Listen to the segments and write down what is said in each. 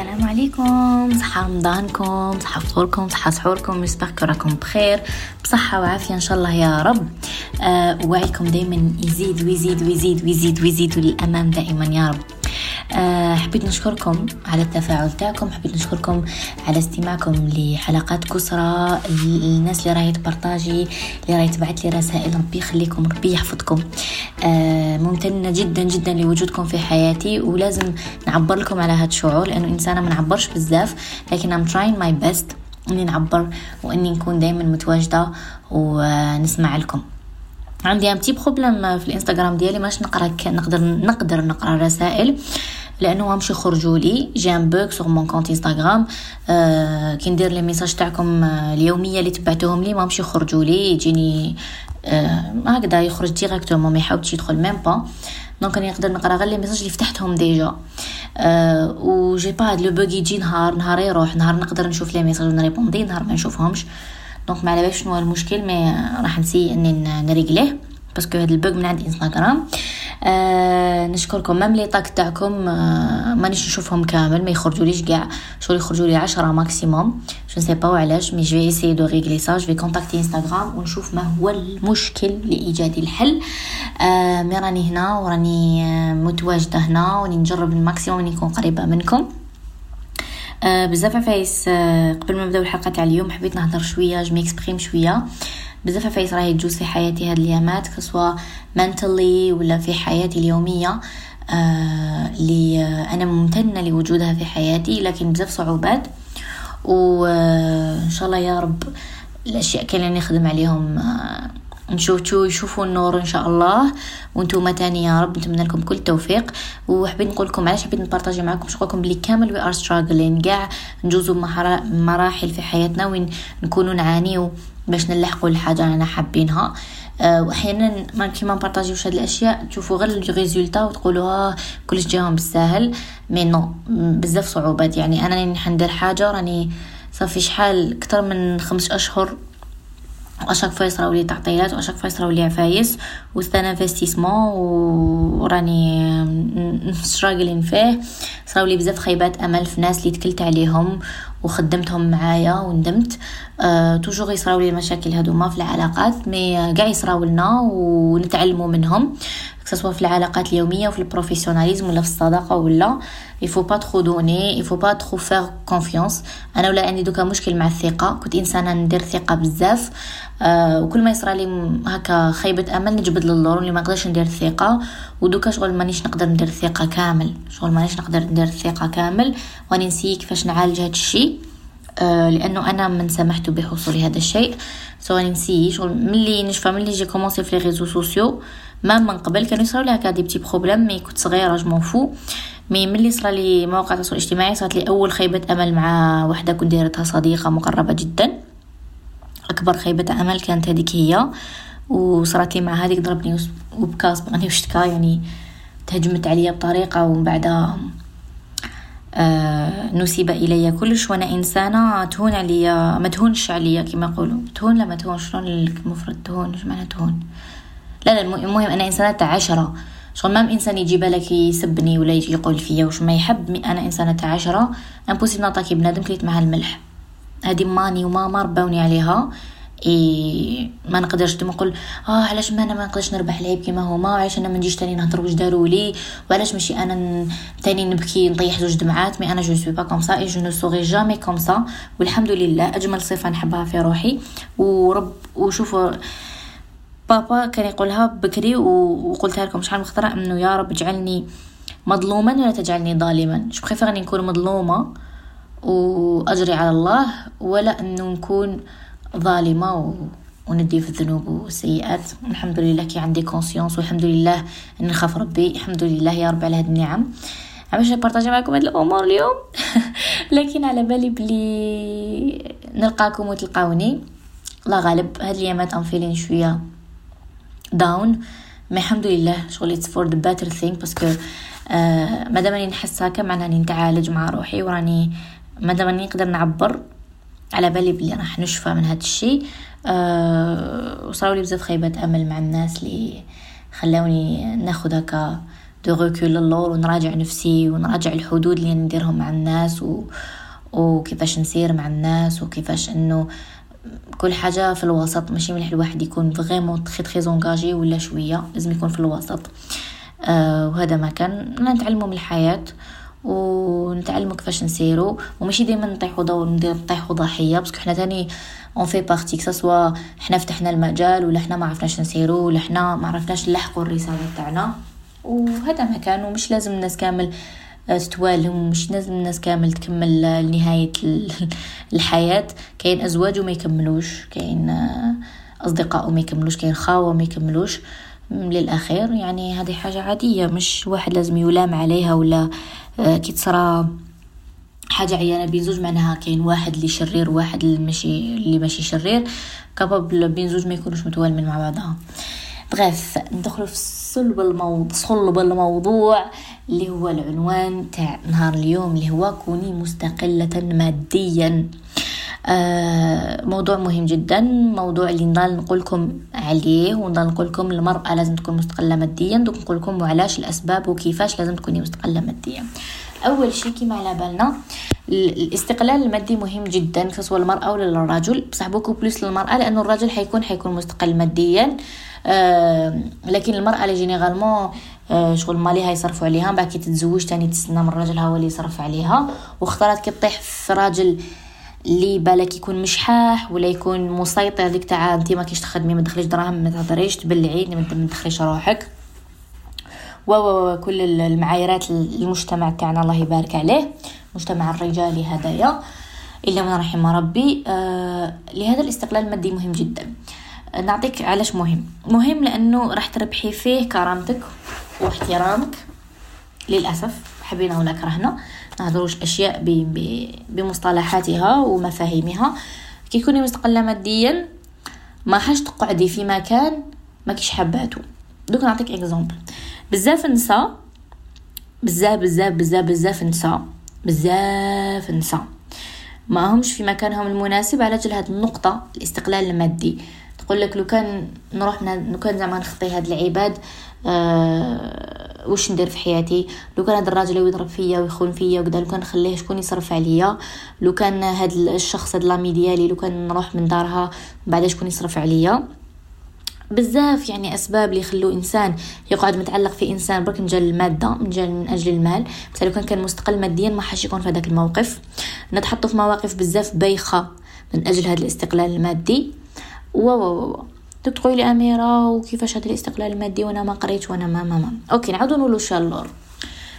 السلام عليكم. صحة رمضانكم صحة فطوركم صحة سحوركم. نسبح راكم بخير بصحة وعافية إن شاء الله يا رب. آه وعيكم دايما يزيد ويزيد ويزيد ويزيد ويزيد للأمام دائما يا رب. أه حبيت نشكركم على التفاعل تاعكم حبيت نشكركم على استماعكم لحلقات كسرى الناس اللي راهي تبارطاجي اللي راهي تبعت لي رسائل ربي يخليكم ربي يحفظكم. أه ممتنة جدا جدا لوجودكم في حياتي ولازم نعبر لكم على هذا الشعور لأنه إنسانة ما نعبرش بزاف لكن I'm trying my best إني نعبر وإني نكون دائما متواجدة ونسمع لكم. عندي un petit problème في الإنستغرام ديالي ماش نقرأ نقدر نقدر نقرأ رسائل لأنه مامش يخرجوا لي j'ai un bug sur mon compte Instagram كي ندير les messages تاعكم آه، اليومية اللي تبعتوهم لي مامش يخرجوا لي يجيني آه هكذا يخرج directement ما يحاولش يدخل même pas donc راني نقدر نقرأ غير les messages اللي فتحتهم déjà أه و je sais pas هاد le bug يجي نهار نهار يروح نهار نقدر نشوف les messages ونريبوندي نهار ما نشوفهمش. donc ما على شنو المشكل mais راح نسي إني نريغليه parce que هاد ال bug من عند انستغرام آه نشكركم même les tags تاعكم آه مانيش نشوفهم كامل ما يخرجوليش كاع شغل يخرجوا لي 10 maximum je sais pas علاش mais j'essaie de régler ça je vais contacter Instagram ونشوف ما هو المشكل لإيجاد الحل. آه mais راني هنا وراني آه متواجدة هنا وراني نجرب ال maximum نكون قريبة منكم. بزاف عفايس آه قبل ما نبداو الحلقة تاع اليوم حبيت نهضر شوية je m'exprime شوية. بزاف عفايس راهي تجوز في حياتي هاد الايامات que ce soit mentally ولا في حياتي اليومية آه اللي آه أنا ممتنة لوجودها في حياتي لكن بزاف صعوبات. وان آه شاء الله يا رب الأشياء كان اللي نخدم عليهم آه نشوفوا يشوفوا النور إن شاء الله. وأنتم تاني يا رب نتمنى لكم كل التوفيق وحبيت نقول لكم علاش حبيت نبارطاجي معكم شكركم بلي كامل we are struggling كاع نجوزوا مراحل في حياتنا وين نكونوا نعانيو باش نلحقوا الحاجة اللي حابينها. أه وأحيانا ما كيما نبارطاجيوش هاد الأشياء تشوفوا غير ال résultat وتقولوا ها كلش جاهم بالساهل. mais non بزاف صعوبات. يعني أنا راني ندير حاجة راني صافي شحال أكثر من خمس أشهر à chaque fois يصراو لي تعطيلات و à chaque fois يصراو لي عفايس و c'est un investissement وراني struggling فيه. صراو لي بزاف خيبات أمل في ناس اللي تكلت عليهم وخدمتهم معايا وندمت. أه toujours يصراو لي المشاكل هذوما في العلاقات mais كاع يصراو لنا ونتعلموا منهم. سواء في العلاقات اليومية وفي ال professionnalisme ولا في الصداقة ولا il faut pas trop donner il faut pas trop faire confiance أنا ولا عندي دوكا مشكل مع الثقة كنت إنسانة ندير ثقة بزاف. آه وكل ما يصرى لي هكا خيبة أمل نجبد للور اللي ما نقدرش ندير الثقه ودوكا شغل مانيش نقدر ندير الثقه كامل. شغل مانيش نقدر ندير الثقه كامل. واني نسي كيفاش نعالج هذا الشيء. آه لأنه أنا من سمحت بحصول هذا الشيء. so راني نسي شغل ملي نشفى ملي j'ai commencé في les réseaux sociaux mais من قبل كانوا يصراو لي هكا des petits problèmes mais كنت صغيرة j'avoue. mais ملي صرا لي مواقع التواصل الاجتماعي صارت لي أول خيبة أمل مع وحدة كنت دايرتها صديقة مقربة جدا. أكبر خيبة أمل كانت هذيك هي. وصارت لي مع هذيك ضربني وبكى سبقني واشتكى يعني تهجمت عليا بطريقة ومن بعدها آه نسب الي كلش. وأنا إنسانة تهون عليا ما تهونش عليا كما يقولوا. تهون لا ما تهون شلون المفرد تهون؟ معنى تهون؟ لا لا المهم أنا إنسانة تاع عشرة. شغل même إنسان يجي بالك يسبني ولا يجي يقول فيا وش ما يحب أنا إنسانة تاع عشرة. impossible نعطاكي بنادم كليت معها الملح. هذه ماني وماما رباوني عليها. إيه ما نقدرش ديما نقول آه علاش ما أنا ما نقدرش نربح العيب كيما هما علاش أنا ما نجيش تاني نهضر واش داروا لي؟ وعلاش ماشي أنا تاني نبكي نطيح زوج دمعات؟ mais أنا je suis pas comme ça et je ne serai jamais comme ça والحمد لله أجمل صفة نحبها في روحي. ورب وشوفوا بابا كان يقولها بكري وقلتها لكم شحال مخترة إنه يا رب اجعلني مظلوما ولا تجعلني ظالما؟ je préfère اني نكون مظلومة واجري على الله ولا إنه نكون ظالمة و... وندي في الذنوب والسيئات. الحمد لله كي عندي conscience والحمد لله إني نخاف ربي. الحمد لله يا رب على هاد النعم. علاش نبارطاجي معكم هاد الأمور اليوم؟ لكن على بالي بلي نلقاكم وتلقاوني. لا غالب هاد الايامات I'm feeling شوية. down mais الحمد لله شغل it's for the better thing parce que مادام راني نحس هكا معناها راني نتعالج مع روحي وراني مادام راني نقدر نعبر على بالي بلي راح نشفى من هذا الشيء أه وصاروا لي بزاف خيبات أمل مع الناس اللي خلاوني ناخذ هكا du recul للور ونراجع نفسي ونراجع الحدود اللي نديرهم مع الناس و... وكيفاش نسير مع الناس وكيفاش إنه كل حاجة في الوسط ماشي مليح الواحد يكون vraiment très très engagé ولا شوية لازم يكون في الوسط. آه وهذا ما كان. نتعلمو من الحياة ونتعلمو كيفاش نسيرو وماشي ديما نطيحو دور ندير نطيحو ضحيه parce que حنا تاني on fait partie soit حنا فتحنا المجال ولا حنا ما عرفناش نسيرو ولا حنا ما عرفناش نلحقو الرسالة تاعنا. وهذا ما كان ومش لازم الناس كامل تتوالهم مش لازم الناس كامل تكمل لنهاية الحياة. كاين أزواج وما يكملوش كاين آه، أصدقاء وما يكملوش كاين خاوة وما يكملوش. للأخير يعني هذه حاجة عادية مش واحد لازم يلام عليها ولا آه، كي تصرى حاجة عيانة بين زوج معناها كاين واحد اللي شرير وواحد اللي ماشي اللي ماشي شرير. كابابل بين زوج ما يكونوش متوالمين مع بعضها بغيف ندخلوا في صلب الموضوع صلب الموضوع اللي هو العنوان تاع نهار اليوم اللي هو كوني مستقلة ماديا. آه موضوع مهم جدا موضوع اللي نضل نقولكم عليه ونضل نقولكم المرأة لازم تكون مستقلة ماديا دوك نقولكم وعلاش الأسباب وكيفاش لازم تكوني مستقلة ماديا. أول شيء كيما على بالنا الاستقلال المادي مهم جدا سواء المرأة ولا الرجل بصح بوكو بلوس للمرأة لأنه الرجل حيكون حيكون مستقل ماديا. آه لكن المرأة généralement آه شغل ماليها يصرفوا عليها بعد كي تتزوج تاني تستنى من الراجل هو اللي يصرف عليها. واختارت كي تطيح في راجل اللي بالك يكون مشحاح ولا يكون مسيطر ديك تاع انت ما كيش تخدمي ما تدخليش دراهم ما تهضريش تبلعي ما تدخليش روحك. وكل المعاييرات المجتمع تاعنا الله يبارك عليه المجتمع الرجالي هدايا إلا من رحم ربي آه لهذا الاستقلال المادي مهم جدا. نعطيك علاش مهم؟ مهم لأنه راح تربحي فيه كرامتك واحترامك. للأسف حبينا ولا كرهنا. نهضروش أشياء بمصطلحاتها ومفاهيمها. كي تكوني مستقلة ماديا ما حاش تقعدي في مكان ما كيش حباتو دوك نعطيك اكزومبل. بزاف نساء بزاف بزاف بزاف بزاف نساء بزاف نساء ما همش في مكانهم المناسب على جل هاد النقطة الاستقلال المادي. تقول لك لو كان نروح لو كان زعما نخطي هاد العباد أه وش ندير في حياتي؟ لو كان هاد الراجل يضرب فيا ويخون فيا وكذا لو كان نخليه شكون يصرف عليا؟ لو كان هاد الشخص هاد لامي ديالي لو كان نروح من دارها بعد شكون يصرف عليا؟ بزاف يعني أسباب اللي يخلو إنسان يقعد متعلق في إنسان برك من جال المادة من جال من أجل المال. مثلا لو كان كان مستقل ماديا ما حاش يكون في هذاك الموقف. نتحطوا في مواقف بزاف بايخة من أجل هذا الاستقلال المادي. و و و تقولي لي أميرة وكيفاش هذا الاستقلال المادي؟ وأنا ما قريت وأنا ما ما, ما. OK نعاودو نقولوا شالور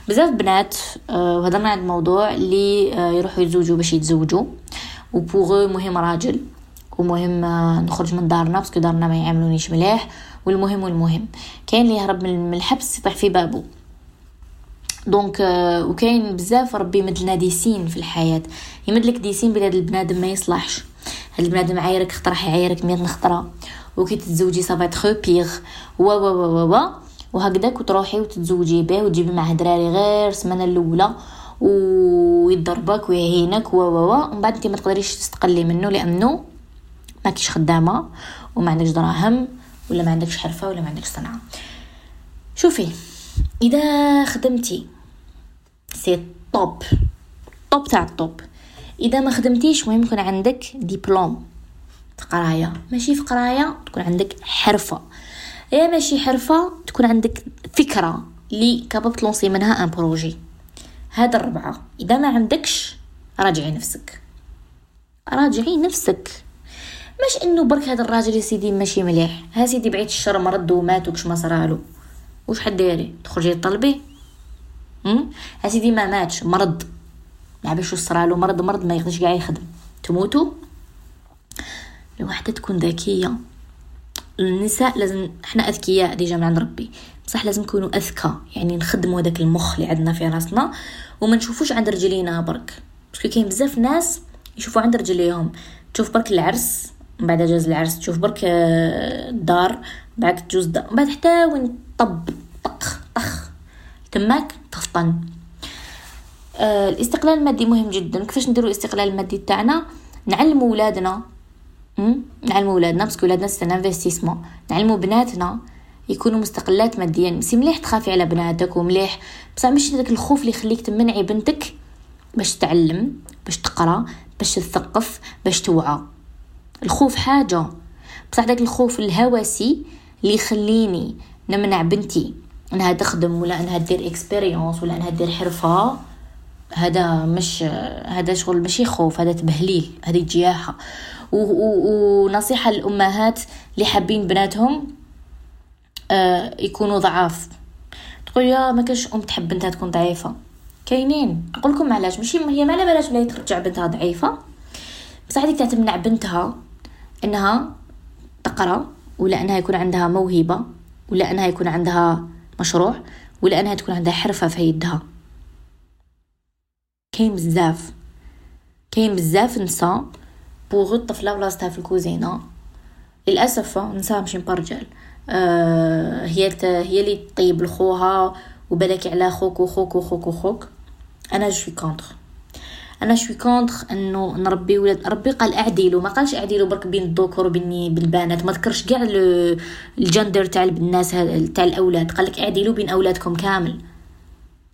بزاف بنات آه، وهضرنا عن الموضوع اللي آه، يروحوا يتزوجوا باش يتزوجوا و pour مهم راجل. ومهم نخرج من دارنا parce que دارنا ما يعاملونيش مليح والمهم والمهم. كاين اللي يهرب من الحبس يطيح في بابه. donc آه، وكاين بزاف ربي يمدلنا des signes في الحياة. يمدلك des signes بلي هاد البنادم ما يصلحش. هاد البنادم عايرك خطرة حيعايرك مية خطره وكي تتزوجي ça va être pire و و و و وهكذاك وتروحي وتتزوجي به وتجيبي معاه دراري غير السمانة الأولى. ويضربك ويهينك و و و. ومن بعد انت ما تقدريش تستقلي منه لأنه ما كيش خدامة وما عندكش دراهم ولا ما عندكش حرفة ولا ما عندكش صنعة. شوفي إذا خدمتي c'est top top تاع ال top إذا ما خدمتيش مهم يكون عندك ديبلوم في قراية. ماشي في قراية تكون عندك حرفة. يا ماشي حرفة تكون عندك فكرة اللي capable تلونسي منها un projet هذا الربعة. إذا ما عندكش راجعي نفسك. راجعي نفسك. مش إنه برك هذا الراجل يا سيدي ماشي مليح. ها سيدي بعيد الشر مرض ومات وكش ما صرالو وش حد دايري تخرجي تطلبي ها سيدي ما ماتش مرض ما باش صرالو مرض مرض ما يقدرش كاع يخدم. تموتوا؟ الوحدة تكون ذكية. النساء لازم إحنا أذكياء déjà من عند ربي. بصح لازم نكونوا أذكى يعني نخدموا داك المخ اللي عندنا في راسنا وما نشوفوش عند رجلينا برك. parce que كاين بزاف ناس يشوفوا عند رجليهم. تشوف برك العرس من بعد جاز العرس. تشوف برك آه، الدار بعد تجوز الدار من بعد حتى وين طب طخ طخ. تماك تفطن. آه الاستقلال المادي مهم جدا. كيفاش نديرو الاستقلال المادي تاعنا؟ نعلموا ولادنا نعلموا ولادنا parce que ولادنا c'est investissement نعلموا بناتنا يكونوا مستقلات ماديا. ماشي مليح تخافي على بناتك ومليح بصح ماشي داك الخوف اللي يخليك تمنعي بنتك باش تعلم باش تقرأ باش تثقف باش توعى. الخوف حاجة. بصح داك الخوف الهوسي اللي يخليني نمنع بنتي إنها تخدم ولا إنها دير expérience ولا إنها دير حرفة هذا مش هذا شغل ماشي خوف هذا تبهليل هذه جياحة. ونصيحه للأمهات اللي حابين بناتهم آه يكونوا ضعاف. تقول يا ما كاش أم تحب بنتها تكون ضعيفة. كاينين. نقول لكم علاش. ماشي هي ما على بلاش ولا ترجع بنتها ضعيفة. بس هذيك تمنع بنتها. إنها تقرأ ولا أنها يكون عندها موهبة ولا أنها يكون عندها مشروع ولا أنها تكون عندها حرفة في يدها. كاين بزاف. كاين بزاف نساء بوغ الطفلة بلاصتها في الكوزينة. للأسف نساء ماشي برجال آه هي هي اللي تطيب لخوها وبالك على خوك وخوك وخوك وخوك. أنا شوي contre أنا شوي contre إنه نربي ولاد ربي قال اعدلوا ما قالش اعدلوا برك بين الذكور وبين بالبنات ما ذكرش كاع الجندر تاع الناس تاع الأولاد قال لك اعدلوا بين أولادكم كامل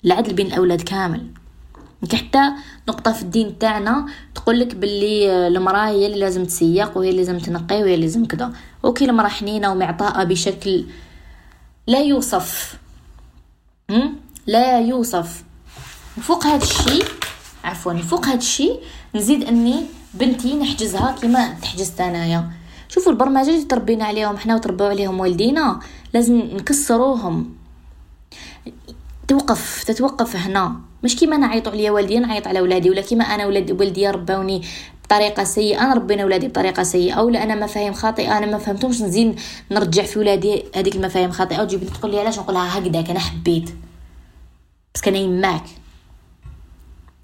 العدل بين الأولاد كامل. حتى نقطة في الدين تاعنا تقول لك باللي المرأة هي اللي لازم تسيق وهي اللي لازم تنقي وهي اللي لازم كذا. أوكي المرأة حنينة ومعطاءة بشكل لا يوصف. لا يوصف. فوق هذا الشيء عفوا. فوق هذا الشيء نزيد أني بنتي نحجزها كما تحجزت انايا شوفوا البرمجة اللي تربينا عليهم حنا وتربوا عليهم والدينا لازم نكسروهم. توقف تتوقف هنا. مش كيما نعيطوا عليا والدي نعيط على ولادي ولا كيما أنا ولادي والدي ربوني بطريقة سيئة. أنا ربينا ولادي بطريقة سيئة ولا أنا مفاهيم خاطئة أنا ما فهمتهمش نزيد نرجع في ولادي هذيك المفاهيم خاطئة. وتجي تقول لي علاش؟ نقولها هكذاك أنا حبيت. بس كان يماك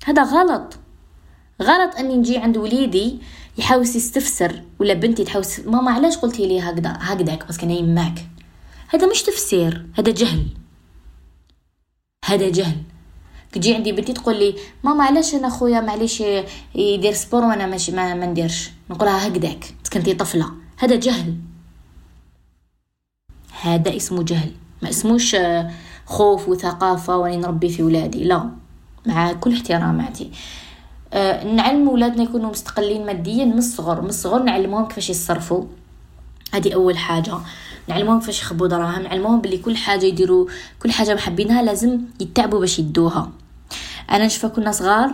هذا غلط. غلط أني نجي عند وليدي يحاول يستفسر ولا بنتي تحاول ماما علاش قلتي لي هكذا هكذاك؟ بس كان يماك هذا مش تفسير هذا جهل. هذا جهل. تجي عندي بنتي تقول لي ماما علاش أنا خويا معليش يدير سبور وأنا ماشي ما, ما نديرش. نقولها هكذاك كنتي طفلة. هذا جهل. هذا اسمه جهل. ما اسموش خوف وثقافة وأني نربي في ولادي لا. مع كل احتراماتي أه نعلم ولادنا يكونوا مستقلين ماديا من الصغر. من الصغر نعلموهم كيفاش يصرفوا هذه أول حاجة. نعلموهم كيفاش يخبوا دراهم. نعلموهم باللي كل حاجة يديروا كل حاجة محبينها لازم يتعبوا باش يدوها. أنا نشوف كنا صغار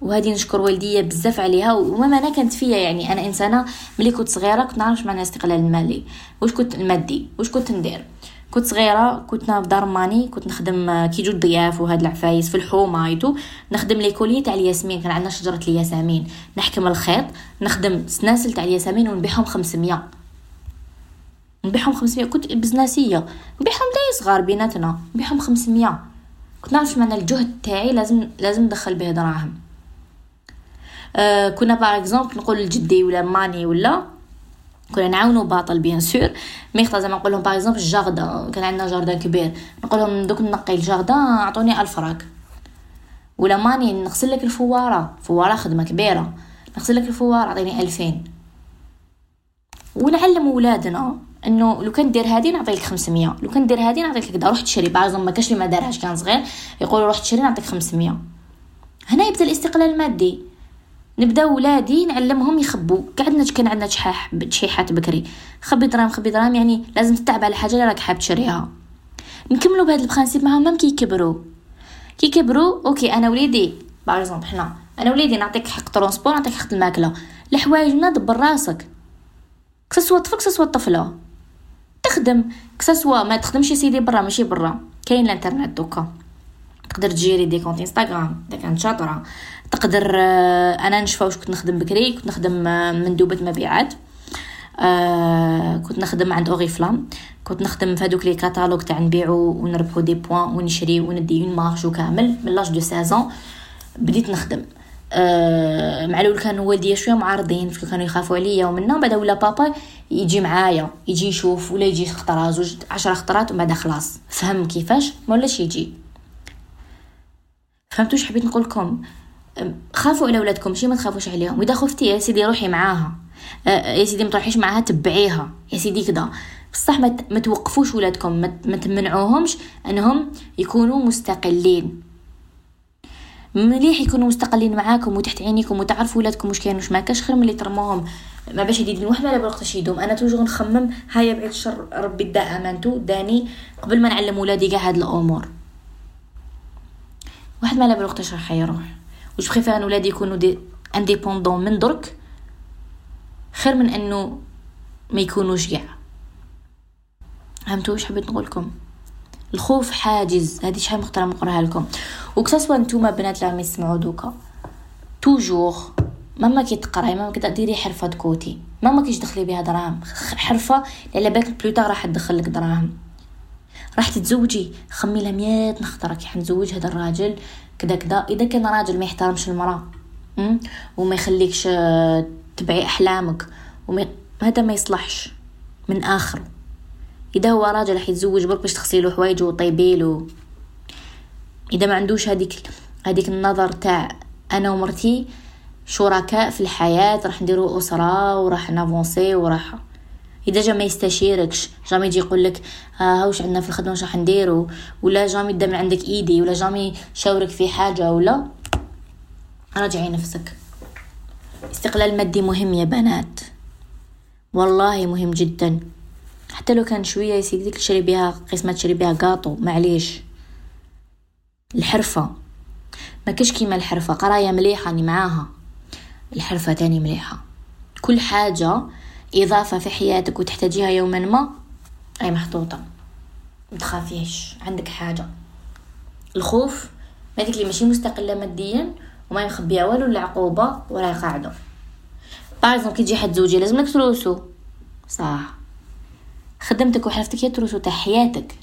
وهذه نشكر والديا بزاف عليها. وما أنا كانت فيا يعني. أنا إنسانة ملي كنت صغيرة كنت نعرف معنى الاستقلال المالي واش كنت المادي واش كنت ندير؟ كنت صغيرة كنت في دار ماني كنت نخدم كي يجوا الضياف وهاد العفايس في الحومة et tout نخدم les colliers تاع الياسمين كان عندنا شجرة الياسمين. نحكم الخيط نخدم سناسل تاع الياسمين ونبيعهم 500 نبيعهم 500 كنت بزناسية. نبيعهم دراري صغار بيناتنا. نبيعهم 500 كنت نعرف معنى الجهد تاعي لازم لازم ندخل به دراهم. آه كنا par exemple نقول لجدي ولا ماني ولا كنا نعاونو باطل bien sûr. mais خطرة زعما نقول لهم par exemple ال jardin كان عندنا jardin كبير. نقول لهم دوك نقي الجاردان اعطوني ألف فرانك. ولا ماني نغسل لك الفوارة. فوارة خدمة كبيرة. نغسل لك الفوارة اعطيني ألفين. ونعلم ولادنا إنه لو كان دير هادي نعطيك 500 لو كان دير هادي نعطيك كذا روح تشري. بعض ما كاش اللي ما دارهاش كان صغير. يقولوا روح تشري نعطيك 500 هنا يبدأ الاستقلال المادي. نبدا ولادي نعلمهم يخبوا قعدنا كان عندنا شحاح شحيحات بكري. خبي دراهم خبي دراهم يعني لازم تتعب على حاجة اللي راك حاب تشريها. نكملوا بهذا ال principe معاهم même كي يكبروا كي OK أنا وليدي par حنا. أنا وليدي نعطيك حق transport نعطيك حق الماكلة. الحوايج ما دبر راسك. كسوا طفل كسوا طفلة. تخدم. que ce soit ما تخدمش يا سيدي برا ماشي برا. كاين الانترنت دوكا. تقدر تجيري des comptes إنستغرام كانت شاطرة. تقدر آه، أنا نشفى واش كنت نخدم بكري كنت نخدم آه، مندوبة مبيعات. آه كنت نخدم عند اوريفلام كنت نخدم في هذوك les catalogues تاع نبيعو ونربحو des points ونشري وندي une marge وكامل من l'âge de 16 بديت نخدم. آه م الأول كانوا والديا شوية معارضين كانوا يخافوا عليا ومنا بعد ولا بابا يجي معايا يجي يشوف ولا يجي خطره زوج عشرة خطرات ومن بعد خلاص. فهم كيفاش؟ ما ولاش يجي. فهمتوا واش حبيت نقول لكم خافوا على ولادكم ماشي ما تخافوش عليهم. وإذا خفتي يا سيدي روحي معاها. آه، يا سيدي ما تروحيش معاها تبعيها. يا سيدي كذا بصح ما توقفوش ولادكم ما تمنعوهمش أنهم يكونوا مستقلين. مليح يكونوا مستقلين معاكم وتحت عينيكم وتعرفوا ولادكم واش كاين واش ما كاش خير ملي ترموهم. ما باش يدير ما بالوقت يدوم أنا توجور نخمم هيا بعيد الشر ربي دا أمانتو داني قبل ما نعلم ولادي كاع هاد الأمور. واحد ما بالوقت راح يروح واش بخيفان ان ولادي يكونوا des indépendants من درك خير من انه ما يكونوش كاع فهمتوا واش حبيت نقول لكم الخوف حاجز هذه شحال من خطرة نقراها لكم و que ce soit نتوما بنات اللي يسمعوا دوكا toujours même كي تقراي même كي ديري حرفه côté même كيش تدخلي بها دراهم حرفه على بالك plus tard راح تدخل لك دراهم راح تتزوجي خمي لها ميات نخطره كي حنزوج هذا الراجل كدا كدا إذا كان راجل ما يحترمش المرأة وما يخليكش تبعي أحلامك وما هذا ما يصلحش من اخره إذا هو راجل راح يتزوج برك باش تغسلي له حوايجه وطيبيلو. إذا ما عندوش هذيك هذيك النظر تاع أنا ومرتي شركاء في الحياة راح نديرو أسرة وراح نافونسي وراح إذا جا ما يستشيركش جامي يجي يقول لك ها واش عندنا في الخدمة واش راح نديرو؟ ولا جامي يدم عندك إيدي؟ ولا جامي يشاورك في حاجة؟ ولا؟ راجعي نفسك. استقلال المادي مهم يا بنات. والله مهم جدا. حتى لو كان شوية يا سيدي تشري بها قسمة تشري بها قاطو معليش. الحرفة. ما كاش كيما الحرفة قراية مليحة أني معاها. الحرفة تاني مليحة. كل حاجة إضافة في حياتك وتحتاجيها يوما ما أي محطوطة. متخافيش عندك حاجة. الخوف ما اللي ماشي مستقلة ماديا وما مخبيه والو العقوبه ولا قاعدة باغ كي تجي حد زوجي لازمك تروسو. صح. خدمتك وحرفتك هي تروسو تاع حياتك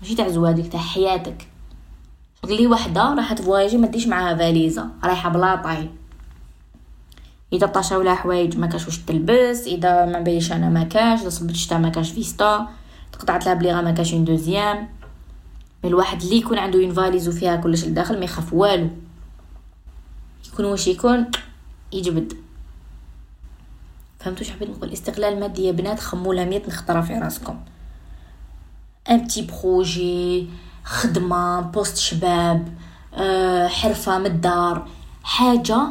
ماشي تاع زواجك تاع حياتك. لي وحدة راحت فواياجي ما ديش معاها فاليزا رايحة بلاطاي. اذا طاشاو لها حوايج ما كاش واش تلبس اذا ما بيش أنا ما كاش صبت شتا ما كاش فيستا تقطعت لها بليغه ما كاش une deuxième. الواحد اللي يكون عنده une valise وفيها كلش لداخل ما يخاف والو. يكون واش يكون؟ يجبد. فهمتوا حبيت نقول استقلال مادي يا بنات خموا لها مية خطرة في راسكم. un petit projet خدمة poste شباب أه حرفة من الدار. حاجة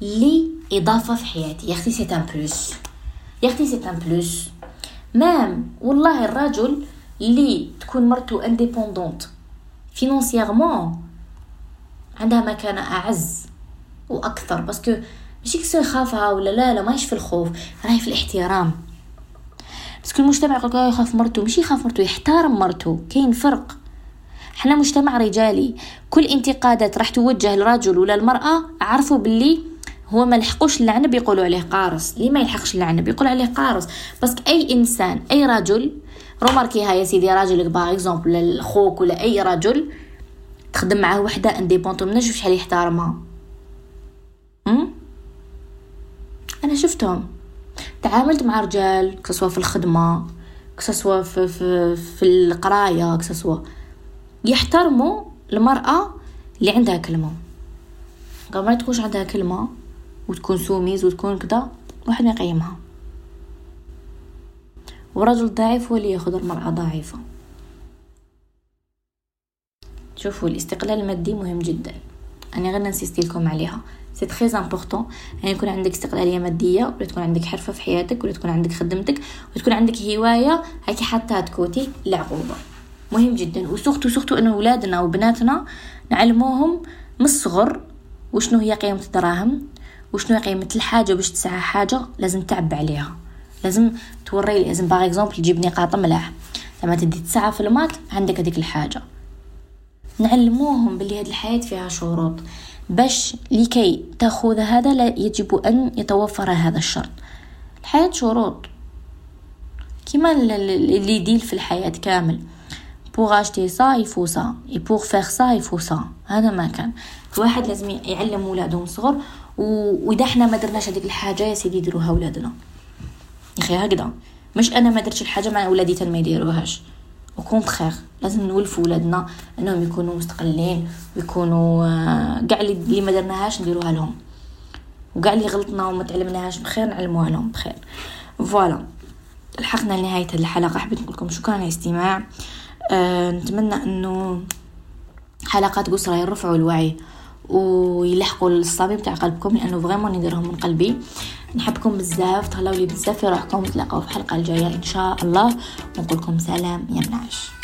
لي اضافه في حياتي. يا أختي c'est un plus يا أختي c'est un plus même والله الرجل اللي تكون مرتو indépendante financièrement عندها مكانة أعز وأكثر. parce que ماشي كسو يخافها ولا لا لا ماهيش في الخوف راهي في الاحترام. parce que المجتمع يقولك يخاف مرتو ماشي يخاف مرتو يحترم مرتو كاين فرق. حنا مجتمع رجالي كل انتقادات راح توجه للرجل ولا المرأة عرفوا باللي هوما لحقوش للعنب يقولوا عليه قارص. ليه ما يلحقش للعنب يقول عليه قارص. بس أي إنسان أي رجل remarquez هاي يا سيدي راجلك par exemple لا خوك ولا أي رجل تخدم معاه وحدة indépendante من نشوف شحال يحترمها. أنا شفتهم. تعاملت مع رجال كسوا في الخدمة كسوا في في, في القراية كسوا يحترموا المرأة اللي عندها كلمة. قبل ما تكونش عندها كلمة. وتكون سوميز وتكون كدا واحد ما يقيمها. ورجل ضعيف هو اللي ياخذ المرأة ضعيفة. شوفوا الاستقلال المادي مهم جدا. أنا غير ننسيستي لكم عليها. c'est très important يعني يكون عندك استقلالية مادية ولا تكون عندك حرفة في حياتك ولا تكون عندك خدمتك وتكون عندك هواية هيك حتى تكوتي العقوبه مهم جدا. و surtout surtout أن ولادنا وبناتنا نعلموهم من الصغر وشنو هي قيمة الدراهم. وشنو قيمة الحاجة باش تسعى حاجة لازم تعب عليها. لازم توري لازم par exemple تجيب نقاط ملاح. لما تدي تسعى في المات عندك هذيك الحاجة. نعلموهم باللي هذه الحياة فيها شروط. باش لكي تأخذ هذا لا يجب أن يتوفر هذا الشرط. الحياة شروط. كما اللي يديل في الحياة كامل. Ça il faut ça. Et pour faire ça il faut ça. هذا ما كان. الواحد لازم يعلم ولادهم صغر وإذا إحنا ما درناش هذيك الحاجة يا سيدي يديروها ولادنا يا أخي هكذا. مش أنا ما درتش الحاجة مع ولادي ما يديروهاش. و au contraire لازم نولفوا ولادنا أنهم يكونوا مستقلين ويكونوا آه، كاع اللي ما درناهاش نديروها لهم. وكاع اللي غلطنا وما تعلمناهاش بخير نعلموها لهم بخير. voilà لحقنا لنهاية هذه الحلقة. حبيت نقول لكم شكرا على الاستماع. أه نتمنى أنه حلقات قصرى يرفعوا الوعي. ويلحقوا الصميم تاع قلبكم لأنه vraiment نديرهم من قلبي. نحبكم بزاف تهلاو لي بزاف في روحكم نتلاقاو في الحلقة الجاية إن شاء الله. ونقول لكم سلام يا منعش.